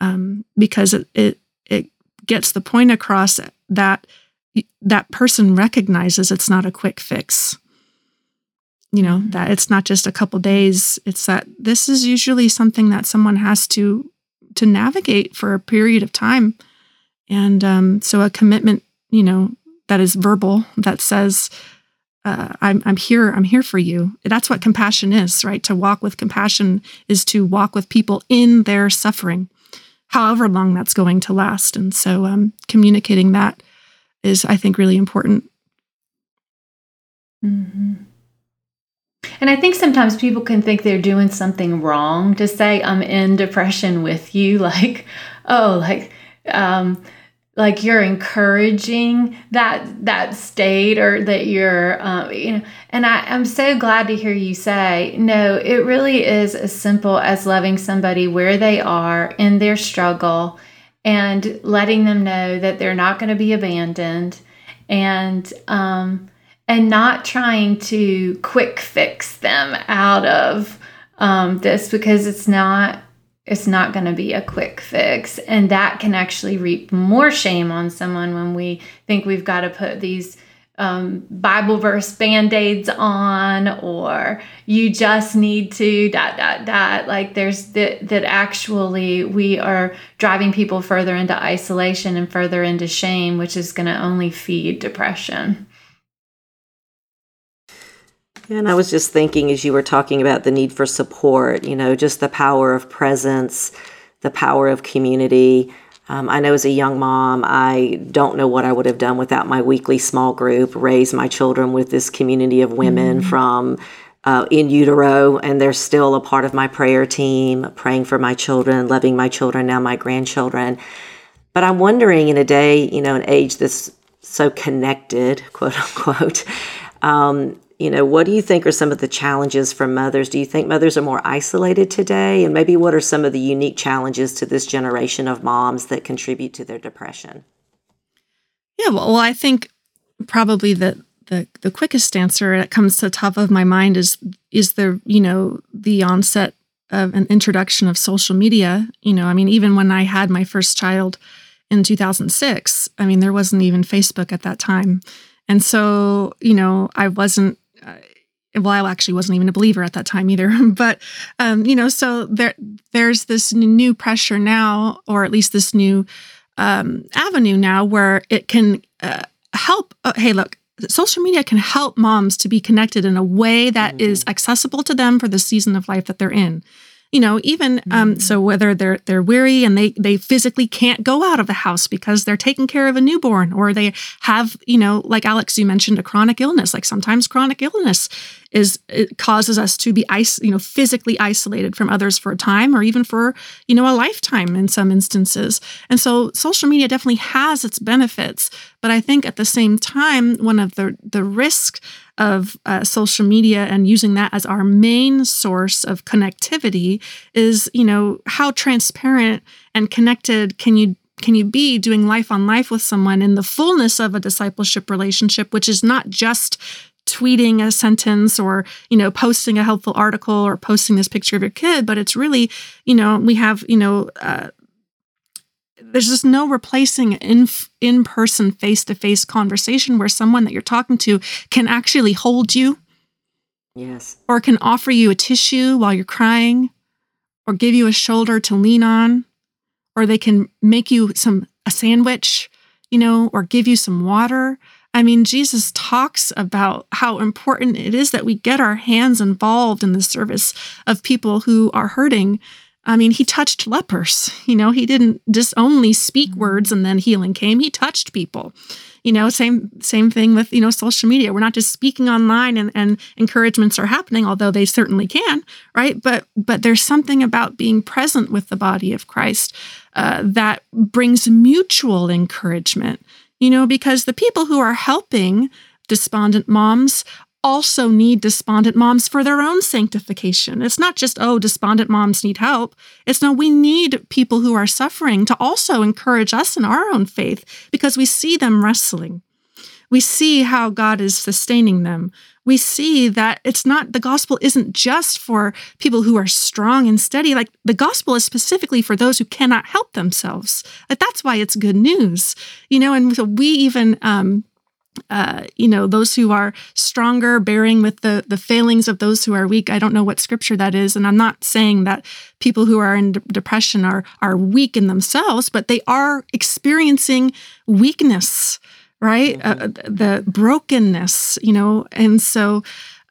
um, because it, it it gets the point across that that person recognizes it's not a quick fix. You know mm-hmm. that it's not just a couple days. It's that this is usually something that someone has to to navigate for a period of time. And um, so a commitment you know that is verbal that says uh, I'm, I'm here i'm here for you. That's what compassion is right? To walk with compassion is to walk with people in their suffering however long that's going to last. And so um, communicating that is i think really important. Mm-hmm. And I think sometimes people can think they're doing something wrong to say I'm in depression with you. Like oh like um like you're encouraging that that state or that you're uh, you know and I, i'm so glad to hear you say no it really is as simple as loving somebody where they are in their struggle and letting them know that they're not going to be abandoned and um, and not trying to quick fix them out of um, this because it's not it's not going to be a quick fix. And that can actually reap more shame on someone when we think we've got to put these um, bible verse band-aids on or you just need to dot dot dot. Like there's that that actually we are driving people further into isolation and further into shame which is going to only feed depression and I was just thinking as you were talking about the need for support, you know, just the power of presence, the power of community. Um, I know as a young mom, I don't know what I would have done without my weekly small group, raise my children with this community of women mm-hmm. from uh, in utero, and they're still a part of my prayer team, praying for my children, loving my children, now my grandchildren. But I'm wondering in a day, you know, an age that's so connected, quote unquote, um, you know, what do you think are some of the challenges for mothers? Do you think mothers are more isolated today? And maybe what are some of the unique challenges to this generation of moms that contribute to their depression? Yeah, well, I think probably the, the the quickest answer that comes to the top of my mind is is the you know the onset of an introduction of social media. You know, I mean, even when I had my first child in 2006, I mean, there wasn't even Facebook at that time. And so, you know, I wasn't well, I actually wasn't even a believer at that time either. But um, you know, so there there's this new pressure now, or at least this new um, avenue now, where it can uh, help. Uh, hey, look, social media can help moms to be connected in a way that mm-hmm. is accessible to them for the season of life that they're in you know even um, mm. so whether they're they're weary and they they physically can't go out of the house because they're taking care of a newborn or they have you know like alex you mentioned a chronic illness like sometimes chronic illness is it causes us to be is, you know physically isolated from others for a time or even for you know a lifetime in some instances and so social media definitely has its benefits but i think at the same time one of the the risks of uh, social media and using that as our main source of connectivity is, you know, how transparent and connected can you can you be doing life on life with someone in the fullness of a discipleship relationship, which is not just tweeting a sentence or you know posting a helpful article or posting this picture of your kid but it's really you know we have you know uh, there's just no replacing in in person face to face conversation where someone that you're talking to can actually hold you. Yes. Or can offer you a tissue while you're crying or give you a shoulder to lean on or they can make you some a sandwich, you know, or give you some water. I mean, Jesus talks about how important it is that we get our hands involved in the service of people who are hurting I mean, he touched lepers. You know, he didn't just only speak mm-hmm. words and then healing came. He touched people. You know, same same thing with you know social media. We're not just speaking online and, and encouragements are happening, although they certainly can, right? But but there's something about being present with the body of Christ uh, that brings mutual encouragement. You know, because the people who are helping despondent moms also need despondent moms for their own sanctification. It's not just, oh, despondent moms need help. It's no, we need people who are suffering to also encourage us in our own faith because we see them wrestling. We see how God is sustaining them. We see that it's not, the gospel isn't just for people who are strong and steady. Like the gospel is specifically for those who cannot help themselves. Like that's why it's good news, you know, and so we even, um, uh, you know, those who are stronger, bearing with the the failings of those who are weak. I don't know what scripture that is, and I'm not saying that people who are in de- depression are are weak in themselves, but they are experiencing weakness, right? Mm-hmm. Uh, the brokenness, you know, and so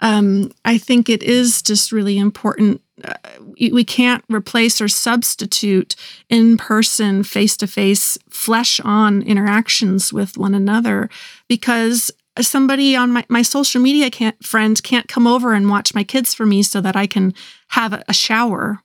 um, I think it is just really important uh, we can't replace or substitute in person, face to face, flesh on interactions with one another because somebody on my, my social media can't, friend can't come over and watch my kids for me so that I can have a, a shower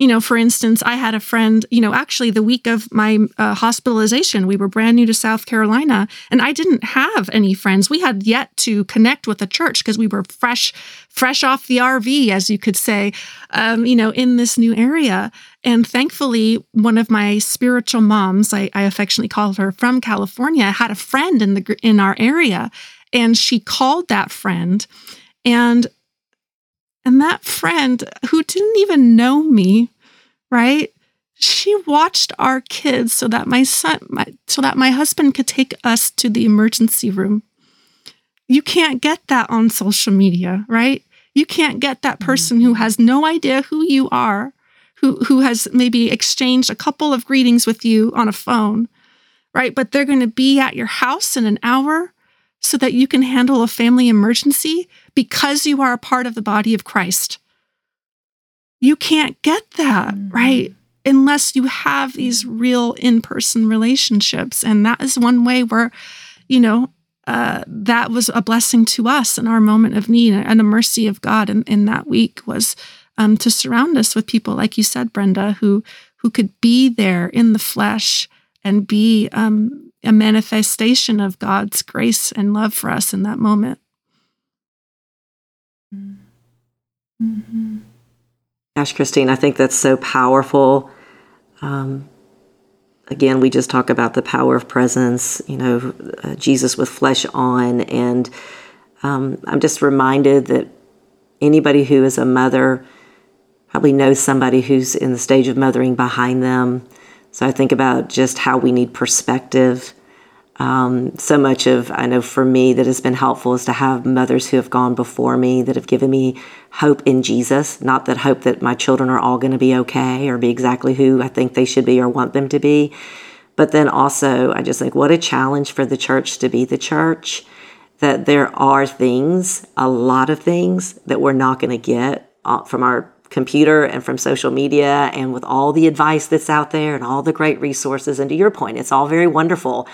you know, for instance, I had a friend, you know, actually the week of my uh, hospitalization, we were brand new to South Carolina and I didn't have any friends. We had yet to connect with the church because we were fresh, fresh off the RV, as you could say, um, you know, in this new area. And thankfully, one of my spiritual moms, I, I affectionately called her from California, had a friend in the in our area, and she called that friend, and and that friend who didn't even know me, right? She watched our kids so that my son, my, so that my husband could take us to the emergency room. You can't get that on social media, right? You can't get that mm-hmm. person who has no idea who you are, who, who has maybe exchanged a couple of greetings with you on a phone, right? But they're going to be at your house in an hour so that you can handle a family emergency because you are a part of the body of Christ. You can't get that, mm-hmm. right? Unless you have these real in person relationships. And that is one way where, you know, uh, that was a blessing to us in our moment of need and a mercy of God in, in that week was um, to surround us with people, like you said, Brenda, who who could be there in the flesh and be um, a manifestation of God's grace and love for us in that moment. Mm-hmm. Gosh, Christine, I think that's so powerful. Um, again, we just talk about the power of presence, you know, uh, Jesus with flesh on. And um, I'm just reminded that anybody who is a mother probably knows somebody who's in the stage of mothering behind them. So I think about just how we need perspective Um, so much of, I know for me, that has been helpful is to have mothers who have gone before me that have given me hope in Jesus. Not that hope that my children are all going to be okay or be exactly who I think they should be or want them to be. But then also, I just think what a challenge for the church to be the church that there are things, a lot of things that we're not going to get uh, from our computer and from social media and with all the advice that's out there and all the great resources. And to your point, it's all very wonderful.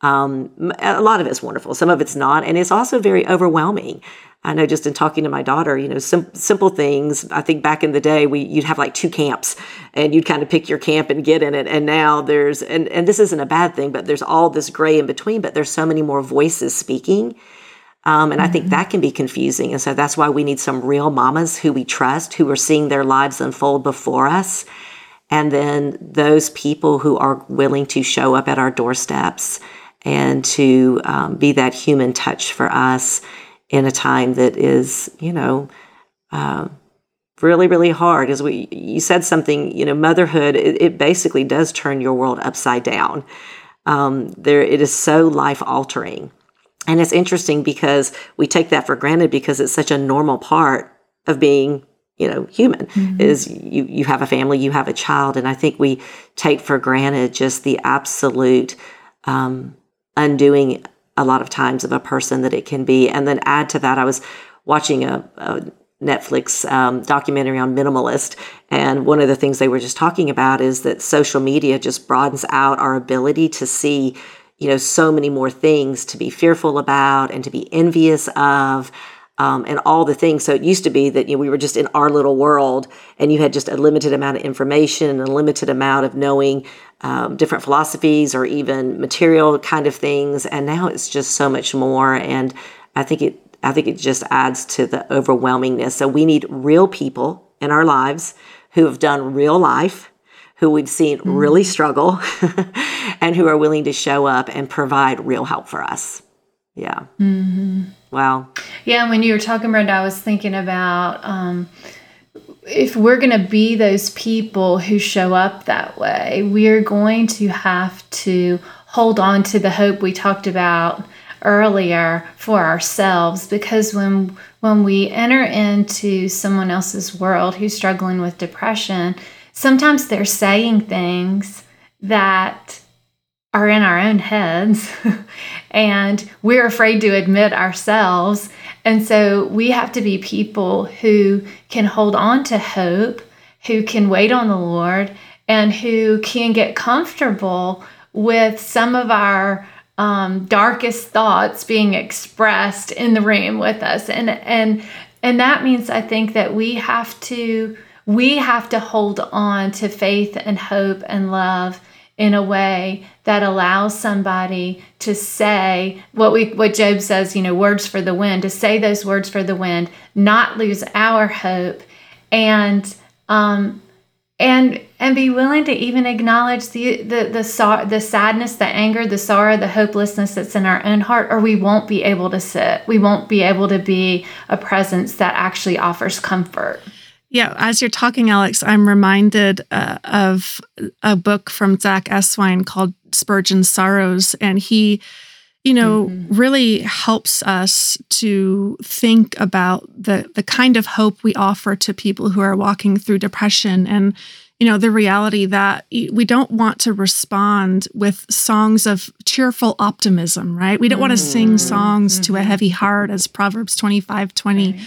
Um, a lot of it's wonderful, some of it's not, and it's also very overwhelming. I know just in talking to my daughter, you know, sim- simple things. I think back in the day, we you'd have like two camps, and you'd kind of pick your camp and get in it. And now there's, and and this isn't a bad thing, but there's all this gray in between. But there's so many more voices speaking, um, and. I think mm-hmm. that can be confusing. And so that's why we need some real mamas who we trust, who are seeing their lives unfold before us, and then those people who are willing to show up at our doorsteps and to um, be that human touch for us in a time that is, you know, uh, really, really hard. As we, you said something, you know, motherhood, it, it basically does turn your world upside down. Um, there, it is so life altering. And it's interesting because we take that for granted because it's such a normal part of being you know human mm-hmm. is you you have a family you have a child and i think we take for granted just the absolute um, undoing a lot of times of a person that it can be. And then add to that, I was watching a, a Netflix um, documentary on minimalist. And one of the things they were just talking about is that social media just broadens out our ability to see, you know, so many more things to be fearful about and to be envious of um, and all the things. So it used to be that you know, we were just in our little world, and you had just a limited amount of information and a limited amount of knowing um, different philosophies or even material kind of things. And now it's just so much more. And I think it I think it just adds to the overwhelmingness. So we need real people in our lives who have done real life, who we've seen mm-hmm. really struggle, and who are willing to show up and provide real help for us. Yeah. Mm-hmm. Wow. Yeah, when you were talking, Brenda, I was thinking about um, if we're going to be those people who show up that way, we're going to have to hold on to the hope we talked about earlier for ourselves because when when we enter into someone else's world who's struggling with depression sometimes they're saying things that are in our own heads and we're afraid to admit ourselves. And so we have to be people who can hold on to hope, who can wait on the Lord, and who can get comfortable with some of our um, darkest thoughts being expressed in the room with us. And and and that means I think that we have to we have to hold on to faith and hope and love in a way that allows somebody to say what we what Job says, you know, words for the wind, to say those words for the wind, not lose our hope, and um, and and be willing to even acknowledge the the the, sor- the sadness, the anger, the sorrow, the hopelessness that's in our own heart, or we won't be able to sit. We won't be able to be a presence that actually offers comfort. Yeah, as you're talking, Alex, I'm reminded uh, of a book from Zack Eswine called Spurgeon's Sorrows. And he, you know, mm-hmm. really helps us to think about the, the kind of hope we offer to people who are walking through depression and, you know, the reality that we don't want to respond with songs of cheerful optimism, right? We don't mm-hmm. want to sing songs mm-hmm. to a mm-hmm. heavy heart, as Proverbs 25 20. Right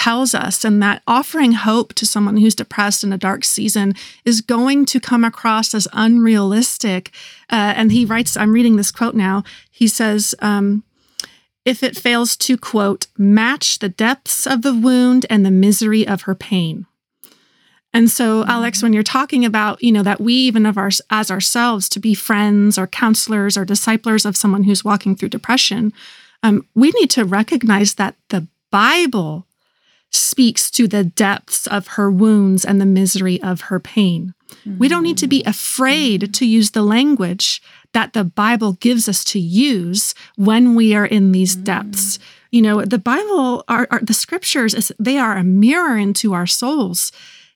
tells us, and that offering hope to someone who's depressed in a dark season is going to come across as unrealistic. Uh, and he writes, I'm reading this quote now. He says, um, if it fails to, quote, match the depths of the wound and the misery of her pain. And so, Alex, mm-hmm. when you're talking about, you know, that we even of our as ourselves to be friends or counselors or disciplers of someone who's walking through depression, um, we need to recognize that the Bible speaks to the depths of her wounds and the misery of her pain. Mm-hmm. We don't need to be afraid to use the language that the Bible gives us to use when we are in these mm-hmm. depths. You know, the Bible, are, are the scriptures, is, they are a mirror into our souls.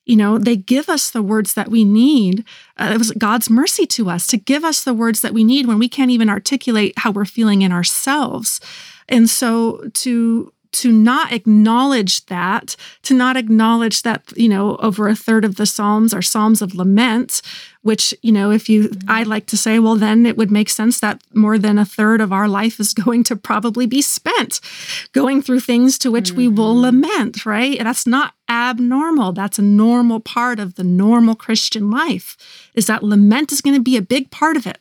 you know, they give us the words that we need. Uh, it was God's mercy to us to give us the words that we need when we can't even articulate how we're feeling in ourselves. And so to to not acknowledge that, to not acknowledge that, you know, over a third of the Psalms are Psalms of lament, which, you know, if you, I like to say, well, then it would make sense that more than a third of our life is going to probably be spent going through things to which mm-hmm. we will mm-hmm. lament, right? That's not abnormal. That's a normal part of the normal Christian life, is that lament is going to be a big part of it.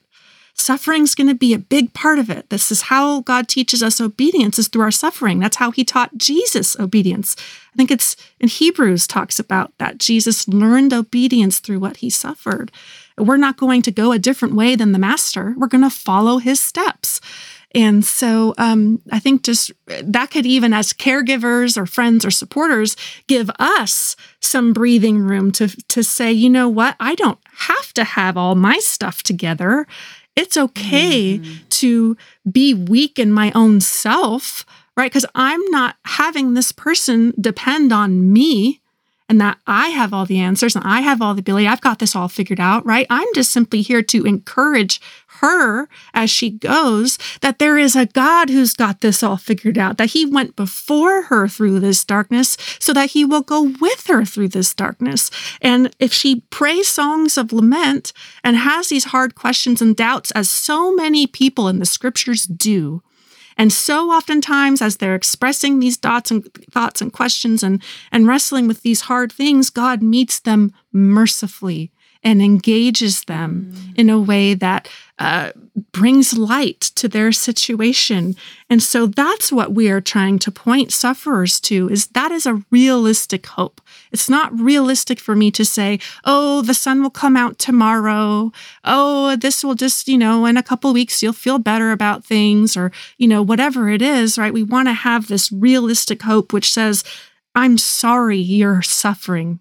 Suffering's going to be a big part of it. This is how God teaches us obedience is through our suffering. That's how he taught Jesus obedience. I think it's in Hebrews talks about that Jesus learned obedience through what he suffered. We're not going to go a different way than the master. We're going to follow his steps. And so um, I think just that could even as caregivers or friends or supporters give us some breathing room to to say, you know what, I don't have to have all my stuff together. It's okay mm-hmm. to be weak in my own self, right? Because I'm not having this person depend on me and that I have all the answers and I have all the ability. I've got this all figured out, right? I'm just simply here to encourage her as she goes that there is a God who's got this all figured out, that he went before her through this darkness so that he will go with her through this darkness. And if she prays songs of lament and has these hard questions and doubts, as so many people in the scriptures do, and so oftentimes, as they're expressing these thoughts and thoughts and questions and, and wrestling with these hard things, God meets them mercifully and engages them mm. in a way that uh, brings light to their situation. And so that's what we are trying to point sufferers to is that is a realistic hope. It's not realistic for me to say, "Oh, the sun will come out tomorrow. Oh, this will just, you know, in a couple weeks you'll feel better about things or, you know, whatever it is, right? We want to have this realistic hope which says, "I'm sorry you're suffering."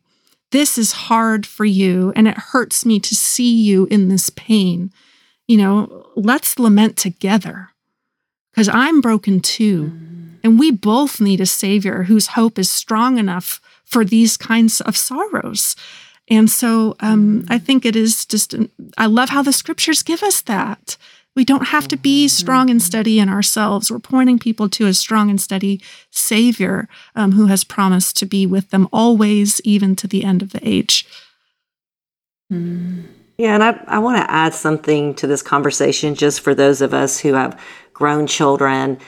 This is hard for you, and it hurts me to see you in this pain. You know, let's lament together because I'm broken too. And we both need a savior whose hope is strong enough for these kinds of sorrows. And so um, I think it is just, I love how the scriptures give us that. We don't have to be mm-hmm, mm-hmm. strong and steady in ourselves. We're pointing people to a strong and steady Savior um, who has promised to be with them always, even to the end of the age. Mm. Yeah, and I, I want to add something to this conversation just for those of us who have grown children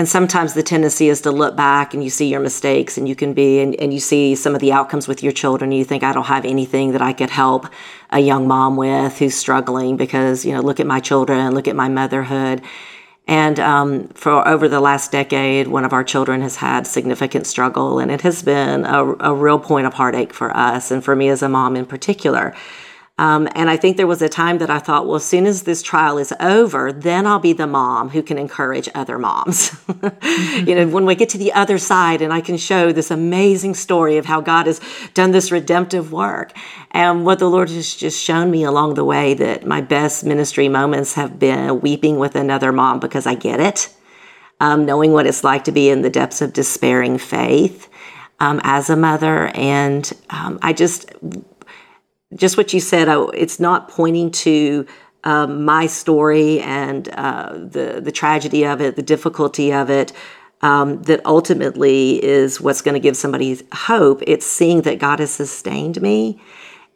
and sometimes the tendency is to look back and you see your mistakes and you can be, and, and you see some of the outcomes with your children. And you think, I don't have anything that I could help a young mom with who's struggling because, you know, look at my children, look at my motherhood. And um, for over the last decade, one of our children has had significant struggle, and it has been a, a real point of heartache for us and for me as a mom in particular. Um, and I think there was a time that I thought, well, as soon as this trial is over, then I'll be the mom who can encourage other moms. mm-hmm. You know, when we get to the other side and I can show this amazing story of how God has done this redemptive work. And what the Lord has just shown me along the way that my best ministry moments have been weeping with another mom because I get it, um, knowing what it's like to be in the depths of despairing faith. Um, as a mother. And um, I just just what you said, I, it's not pointing to um, my story and uh, the the tragedy of it, the difficulty of it. Um, that ultimately is what's going to give somebody hope. It's seeing that God has sustained me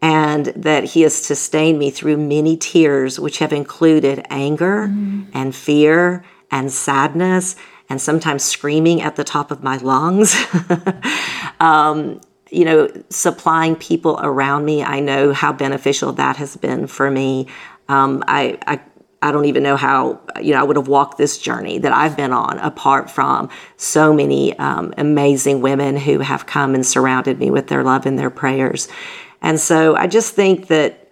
and that He has sustained me through many tears, which have included anger mm-hmm. and fear and sadness and sometimes screaming at the top of my lungs. um, you know, supplying people around me. I know how beneficial that has been for me. Um, I, I I don't even know how you know I would have walked this journey that I've been on apart from so many um, amazing women who have come and surrounded me with their love and their prayers. And so I just think that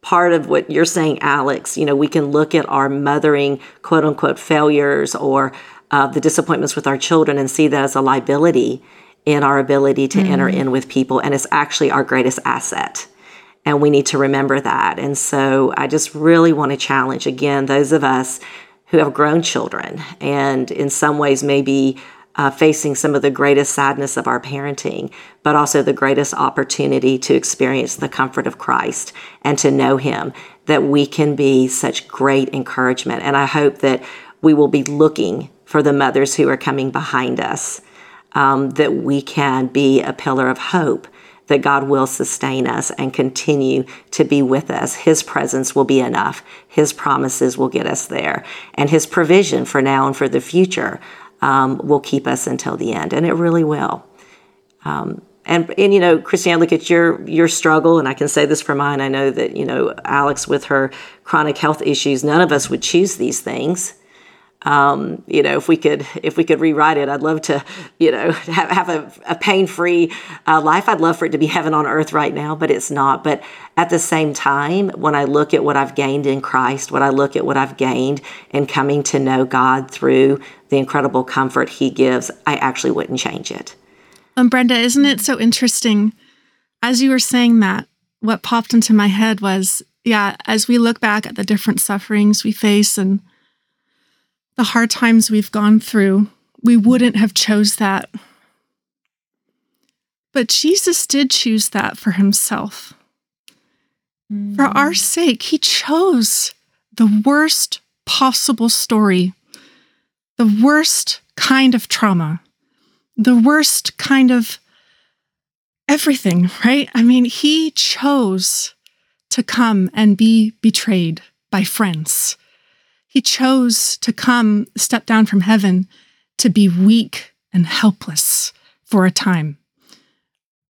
part of what you're saying, Alex, you know, we can look at our mothering quote unquote failures or uh, the disappointments with our children and see that as a liability in our ability to mm. enter in with people, and it's actually our greatest asset. And we need to remember that. And so I just really want to challenge again those of us who have grown children and in some ways maybe uh, facing some of the greatest sadness of our parenting, but also the greatest opportunity to experience the comfort of Christ and to know Him, that we can be such great encouragement. And I hope that we will be looking for the mothers who are coming behind us, um, that we can be a pillar of hope that God will sustain us and continue to be with us. His presence will be enough. His promises will get us there. And His provision for now and for the future um, will keep us until the end. And it really will. Um, and, and you know, Christine, I look at your your struggle, and I can say this for mine. I know that you know Alex with her chronic health issues. None of us would choose these things. Um, you know, if we could, if we could rewrite it, I'd love to, you know, have, have a, a pain-free uh, life. I'd love for it to be heaven on earth right now, but it's not. But at the same time, when I look at what I've gained in Christ, when I look at what I've gained in coming to know God through the incredible comfort He gives, I actually wouldn't change it. Um, Brenda, isn't it so interesting? As you were saying that, what popped into my head was, yeah, as we look back at the different sufferings we face and the hard times we've gone through, we wouldn't have chose that. But Jesus did choose that for himself. Mm. For our sake, he chose the worst possible story, the worst kind of trauma, the worst kind of everything, right? I mean, he chose to come and be betrayed by friends he chose to come, step down from heaven, to be weak and helpless for a time.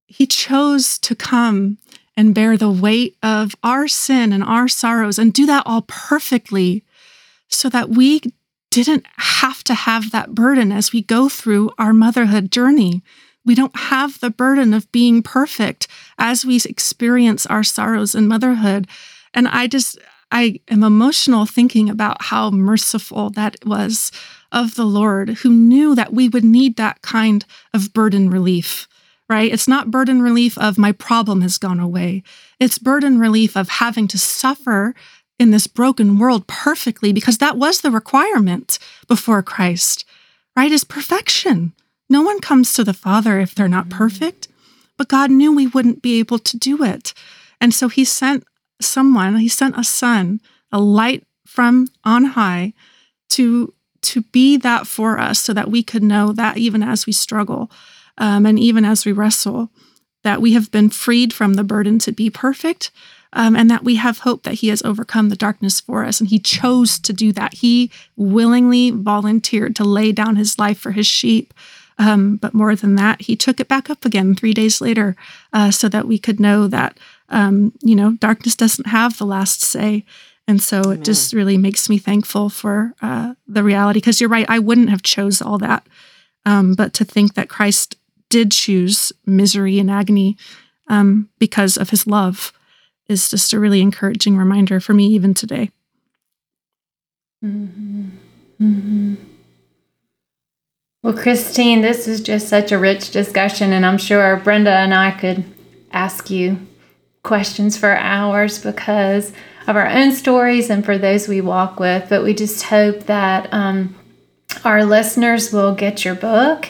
He chose to come and bear the weight of our sin and our sorrows and do that all perfectly so that we didn't have to have that burden as we go through our motherhood journey. We don't have the burden of being perfect as we experience our sorrows in motherhood. And I just, I am emotional thinking about how merciful that was of the Lord, who knew that we would need that kind of burden relief, right? It's not burden relief of my problem has gone away. It's burden relief of having to suffer in this broken world perfectly because that was the requirement before Christ, right? Is perfection. No one comes to the Father if they're not mm-hmm. perfect, but God knew we wouldn't be able to do it. And so he sent someone, he sent a son, a light from on high to to be that for us so that we could know that even as we struggle um, and even as we wrestle that we have been freed from the burden to be perfect um, and that we have hope that he has overcome the darkness for us. And he chose to do that. He willingly volunteered to lay down his life for his sheep. Um, but more than that he took it back up again three days later uh, so that we could know that um, you know, darkness doesn't have the last say. And so Amen. it just really makes me thankful for uh, the reality. Because you're right, I wouldn't have chose all that. Um, but to think that Christ did choose misery and agony um, because of his love is just a really encouraging reminder for me even today. Mm-hmm. Mm-hmm. Well, Christine, this is just such a rich discussion, and I'm sure Brenda and I could ask you questions for hours because of our own stories and for those we walk with. But we just hope that um, our listeners will get your book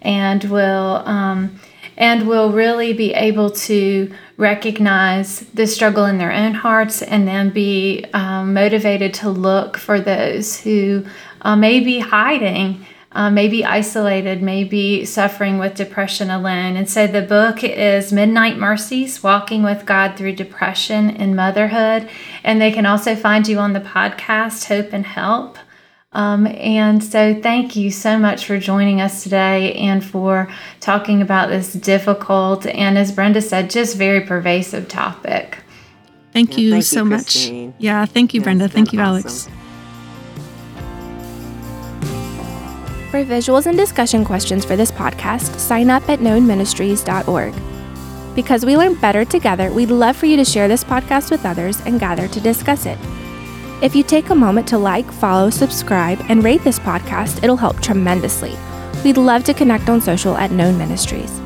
and will um, and will really be able to recognize the struggle in their own hearts and then be um, motivated to look for those who uh, may be hiding uh, maybe isolated, maybe suffering with depression alone. And so the book is Midnight Mercies Walking with God Through Depression and Motherhood. And they can also find you on the podcast Hope and Help. Um, and so, thank you so much for joining us today and for talking about this difficult and, as Brenda said, just very pervasive topic. Thank yeah, you thank so you, much. Yeah, thank you, Brenda. Thank you, awesome. Alex. For visuals and discussion questions for this podcast, sign up at knownministries.org. Because we learn better together, we'd love for you to share this podcast with others and gather to discuss it. If you take a moment to like, follow, subscribe, and rate this podcast, it'll help tremendously. We'd love to connect on social at Known Ministries.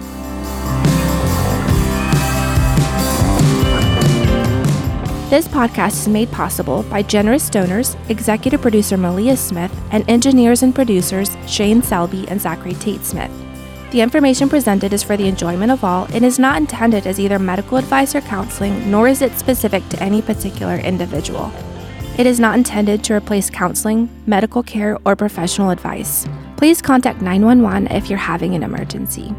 This podcast is made possible by generous donors, executive producer Malia Smith, and engineers and producers Shane Selby and Zachary Tate Smith. The information presented is for the enjoyment of all and is not intended as either medical advice or counseling, nor is it specific to any particular individual. It is not intended to replace counseling, medical care, or professional advice. Please contact 911 if you're having an emergency.